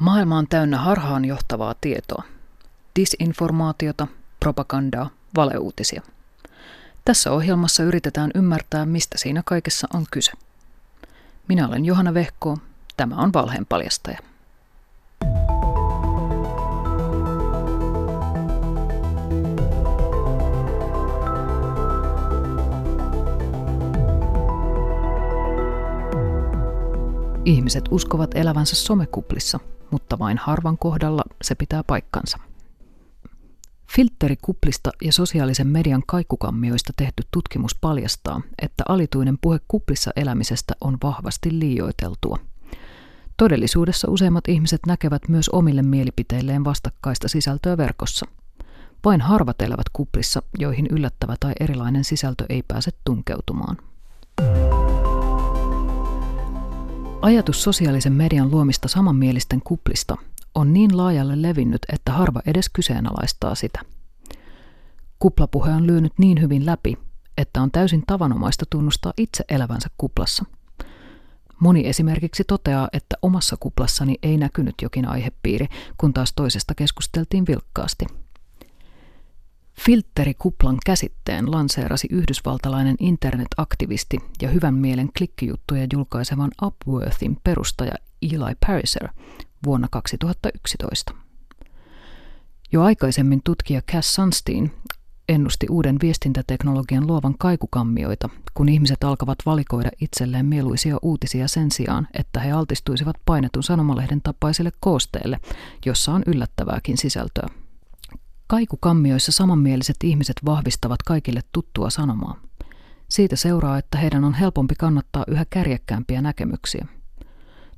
Maailma on täynnä harhaan johtavaa tietoa. Disinformaatiota, propagandaa, valeuutisia. Tässä ohjelmassa yritetään ymmärtää, mistä siinä kaikessa on kyse. Minä olen Johanna Vehko, tämä on Valheen paljastaja. Ihmiset uskovat elävänsä somekuplissa, mutta vain harvan kohdalla se pitää paikkansa. Filterikuplista ja sosiaalisen median kaikukammioista tehty tutkimus paljastaa, että alituinen puhe kuplissa elämisestä on vahvasti liioiteltua. Todellisuudessa useimmat ihmiset näkevät myös omille mielipiteilleen vastakkaista sisältöä verkossa. Vain harvat elävät kuplissa, joihin yllättävä tai erilainen sisältö ei pääse tunkeutumaan. Ajatus sosiaalisen median luomista samanmielisten kuplista on niin laajalle levinnyt, että harva edes kyseenalaistaa sitä. Kuplapuhe on lyönyt niin hyvin läpi, että on täysin tavanomaista tunnustaa itse elävänsä kuplassa. Moni esimerkiksi toteaa, että omassa kuplassani ei näkynyt jokin aihepiiri, kun taas toisesta keskusteltiin vilkkaasti – Filterikuplan käsitteen lanseerasi yhdysvaltalainen internetaktivisti ja hyvän mielen klikkijuttuja julkaisevan Upworthin perustaja Eli Pariser vuonna 2011. Jo aikaisemmin tutkija Cass Sunstein ennusti uuden viestintäteknologian luovan kaikukammioita, kun ihmiset alkavat valikoida itselleen mieluisia uutisia sen sijaan, että he altistuisivat painetun sanomalehden tapaiselle koosteelle, jossa on yllättävääkin sisältöä. Kaikukammioissa samanmieliset ihmiset vahvistavat kaikille tuttua sanomaa. Siitä seuraa, että heidän on helpompi kannattaa yhä kärjekkäämpiä näkemyksiä.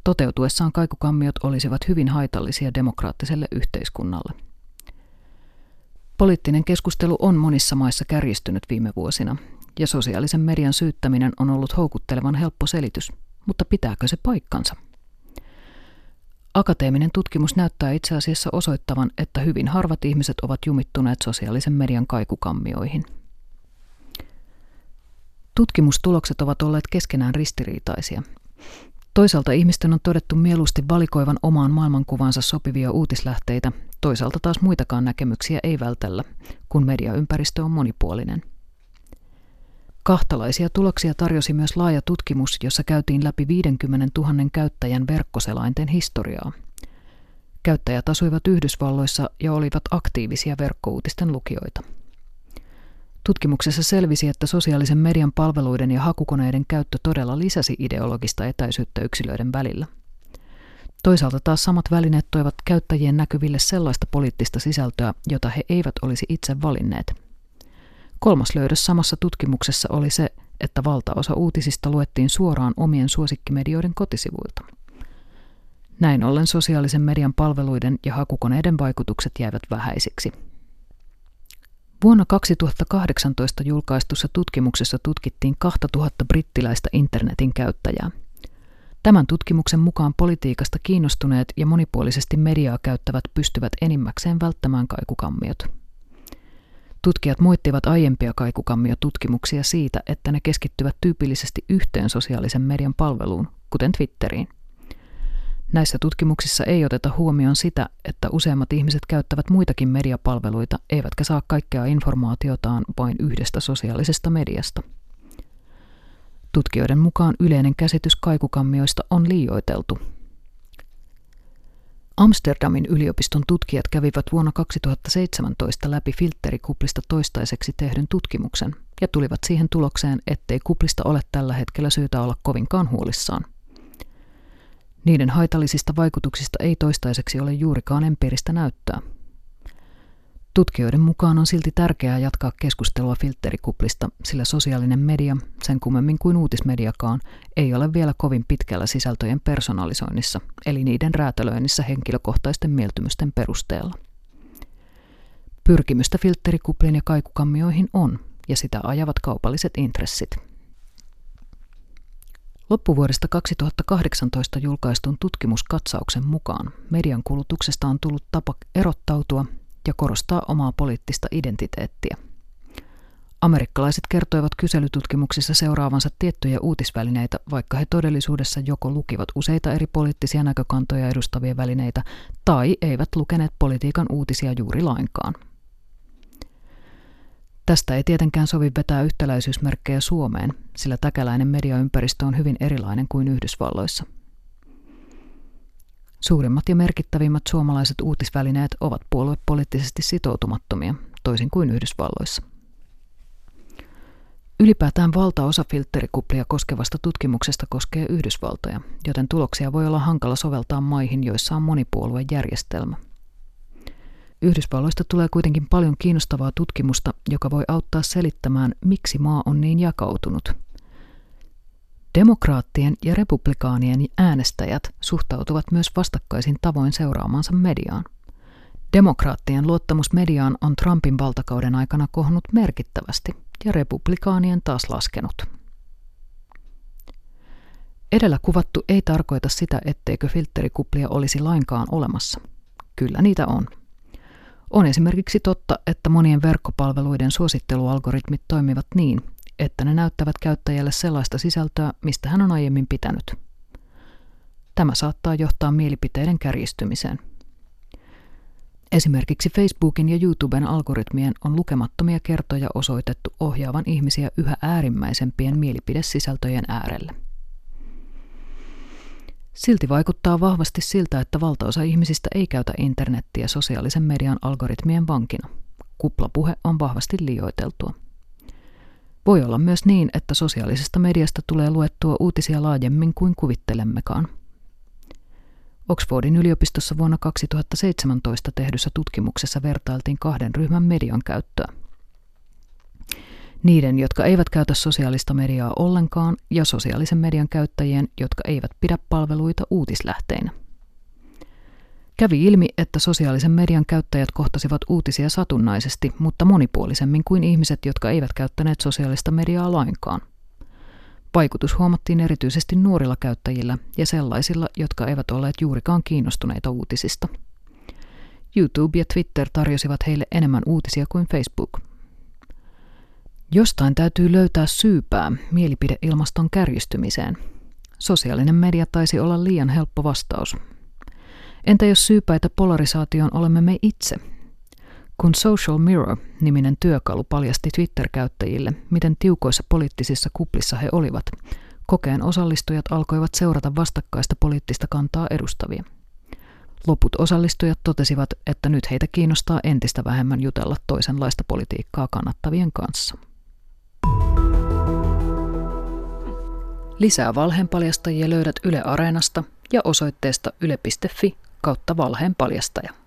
Toteutuessaan kaikukammiot olisivat hyvin haitallisia demokraattiselle yhteiskunnalle. Poliittinen keskustelu on monissa maissa kärjistynyt viime vuosina, ja sosiaalisen median syyttäminen on ollut houkuttelevan helppo selitys, mutta pitääkö se paikkansa? Akateeminen tutkimus näyttää itse asiassa osoittavan, että hyvin harvat ihmiset ovat jumittuneet sosiaalisen median kaikukammioihin. Tutkimustulokset ovat olleet keskenään ristiriitaisia. Toisaalta ihmisten on todettu mieluusti valikoivan omaan maailmankuvansa sopivia uutislähteitä, toisaalta taas muitakaan näkemyksiä ei vältellä, kun mediaympäristö on monipuolinen. Kahtalaisia tuloksia tarjosi myös laaja tutkimus, jossa käytiin läpi 50 000 käyttäjän verkkoselainten historiaa. Käyttäjät asuivat Yhdysvalloissa ja olivat aktiivisia verkkouutisten lukijoita. Tutkimuksessa selvisi, että sosiaalisen median palveluiden ja hakukoneiden käyttö todella lisäsi ideologista etäisyyttä yksilöiden välillä. Toisaalta taas samat välineet toivat käyttäjien näkyville sellaista poliittista sisältöä, jota he eivät olisi itse valinneet – Kolmas löydös samassa tutkimuksessa oli se, että valtaosa uutisista luettiin suoraan omien suosikkimedioiden kotisivuilta. Näin ollen sosiaalisen median palveluiden ja hakukoneiden vaikutukset jäivät vähäisiksi. Vuonna 2018 julkaistussa tutkimuksessa tutkittiin 2000 brittiläistä internetin käyttäjää. Tämän tutkimuksen mukaan politiikasta kiinnostuneet ja monipuolisesti mediaa käyttävät pystyvät enimmäkseen välttämään kaikukammiot. Tutkijat moittivat aiempia kaikukammiotutkimuksia siitä, että ne keskittyvät tyypillisesti yhteen sosiaalisen median palveluun, kuten Twitteriin. Näissä tutkimuksissa ei oteta huomioon sitä, että useimmat ihmiset käyttävät muitakin mediapalveluita, eivätkä saa kaikkea informaatiotaan vain yhdestä sosiaalisesta mediasta. Tutkijoiden mukaan yleinen käsitys kaikukammioista on liioiteltu, Amsterdamin yliopiston tutkijat kävivät vuonna 2017 läpi filterikuplista toistaiseksi tehdyn tutkimuksen ja tulivat siihen tulokseen, ettei kuplista ole tällä hetkellä syytä olla kovinkaan huolissaan. Niiden haitallisista vaikutuksista ei toistaiseksi ole juurikaan empiiristä näyttöä. Tutkijoiden mukaan on silti tärkeää jatkaa keskustelua filterikuplista, sillä sosiaalinen media, sen kummemmin kuin uutismediakaan, ei ole vielä kovin pitkällä sisältöjen personalisoinnissa, eli niiden räätälöinnissä henkilökohtaisten mieltymysten perusteella. Pyrkimystä filterikupliin ja kaikukammioihin on, ja sitä ajavat kaupalliset intressit. Loppuvuodesta 2018 julkaistun tutkimuskatsauksen mukaan median kulutuksesta on tullut tapa erottautua ja korostaa omaa poliittista identiteettiä. Amerikkalaiset kertoivat kyselytutkimuksissa seuraavansa tiettyjä uutisvälineitä, vaikka he todellisuudessa joko lukivat useita eri poliittisia näkökantoja edustavia välineitä tai eivät lukeneet politiikan uutisia juuri lainkaan. Tästä ei tietenkään sovi vetää yhtäläisyysmerkkejä Suomeen, sillä täkäläinen mediaympäristö on hyvin erilainen kuin Yhdysvalloissa. Suurimmat ja merkittävimmät suomalaiset uutisvälineet ovat puoluepoliittisesti sitoutumattomia, toisin kuin Yhdysvalloissa. Ylipäätään valtaosa filterikuplia koskevasta tutkimuksesta koskee Yhdysvaltoja, joten tuloksia voi olla hankala soveltaa maihin, joissa on monipuoluejärjestelmä. Yhdysvalloista tulee kuitenkin paljon kiinnostavaa tutkimusta, joka voi auttaa selittämään, miksi maa on niin jakautunut. Demokraattien ja republikaanien äänestäjät suhtautuvat myös vastakkaisin tavoin seuraamansa mediaan. Demokraattien luottamus mediaan on Trumpin valtakauden aikana kohonnut merkittävästi ja republikaanien taas laskenut. Edellä kuvattu ei tarkoita sitä, etteikö filterikuplia olisi lainkaan olemassa. Kyllä niitä on. On esimerkiksi totta, että monien verkkopalveluiden suosittelualgoritmit toimivat niin, että ne näyttävät käyttäjälle sellaista sisältöä, mistä hän on aiemmin pitänyt. Tämä saattaa johtaa mielipiteiden kärjistymiseen – Esimerkiksi Facebookin ja YouTuben algoritmien on lukemattomia kertoja osoitettu ohjaavan ihmisiä yhä äärimmäisempien mielipidesisältöjen äärelle. Silti vaikuttaa vahvasti siltä, että valtaosa ihmisistä ei käytä internettiä sosiaalisen median algoritmien vankina. Kuplapuhe on vahvasti liioiteltua. Voi olla myös niin, että sosiaalisesta mediasta tulee luettua uutisia laajemmin kuin kuvittelemmekaan – Oxfordin yliopistossa vuonna 2017 tehdyssä tutkimuksessa vertailtiin kahden ryhmän median käyttöä. Niiden, jotka eivät käytä sosiaalista mediaa ollenkaan, ja sosiaalisen median käyttäjien, jotka eivät pidä palveluita uutislähteinä. Kävi ilmi, että sosiaalisen median käyttäjät kohtasivat uutisia satunnaisesti, mutta monipuolisemmin kuin ihmiset, jotka eivät käyttäneet sosiaalista mediaa lainkaan. Vaikutus huomattiin erityisesti nuorilla käyttäjillä ja sellaisilla, jotka eivät olleet juurikaan kiinnostuneita uutisista. YouTube ja Twitter tarjosivat heille enemmän uutisia kuin Facebook. Jostain täytyy löytää syypää mielipideilmaston kärjistymiseen. Sosiaalinen media taisi olla liian helppo vastaus. Entä jos syypäitä polarisaation olemme me itse – kun Social Mirror-niminen työkalu paljasti Twitter-käyttäjille, miten tiukoissa poliittisissa kuplissa he olivat, kokeen osallistujat alkoivat seurata vastakkaista poliittista kantaa edustavia. Loput osallistujat totesivat, että nyt heitä kiinnostaa entistä vähemmän jutella toisenlaista politiikkaa kannattavien kanssa. Lisää valheenpaljastajia löydät Yle Areenasta ja osoitteesta yle.fi kautta valheenpaljastaja.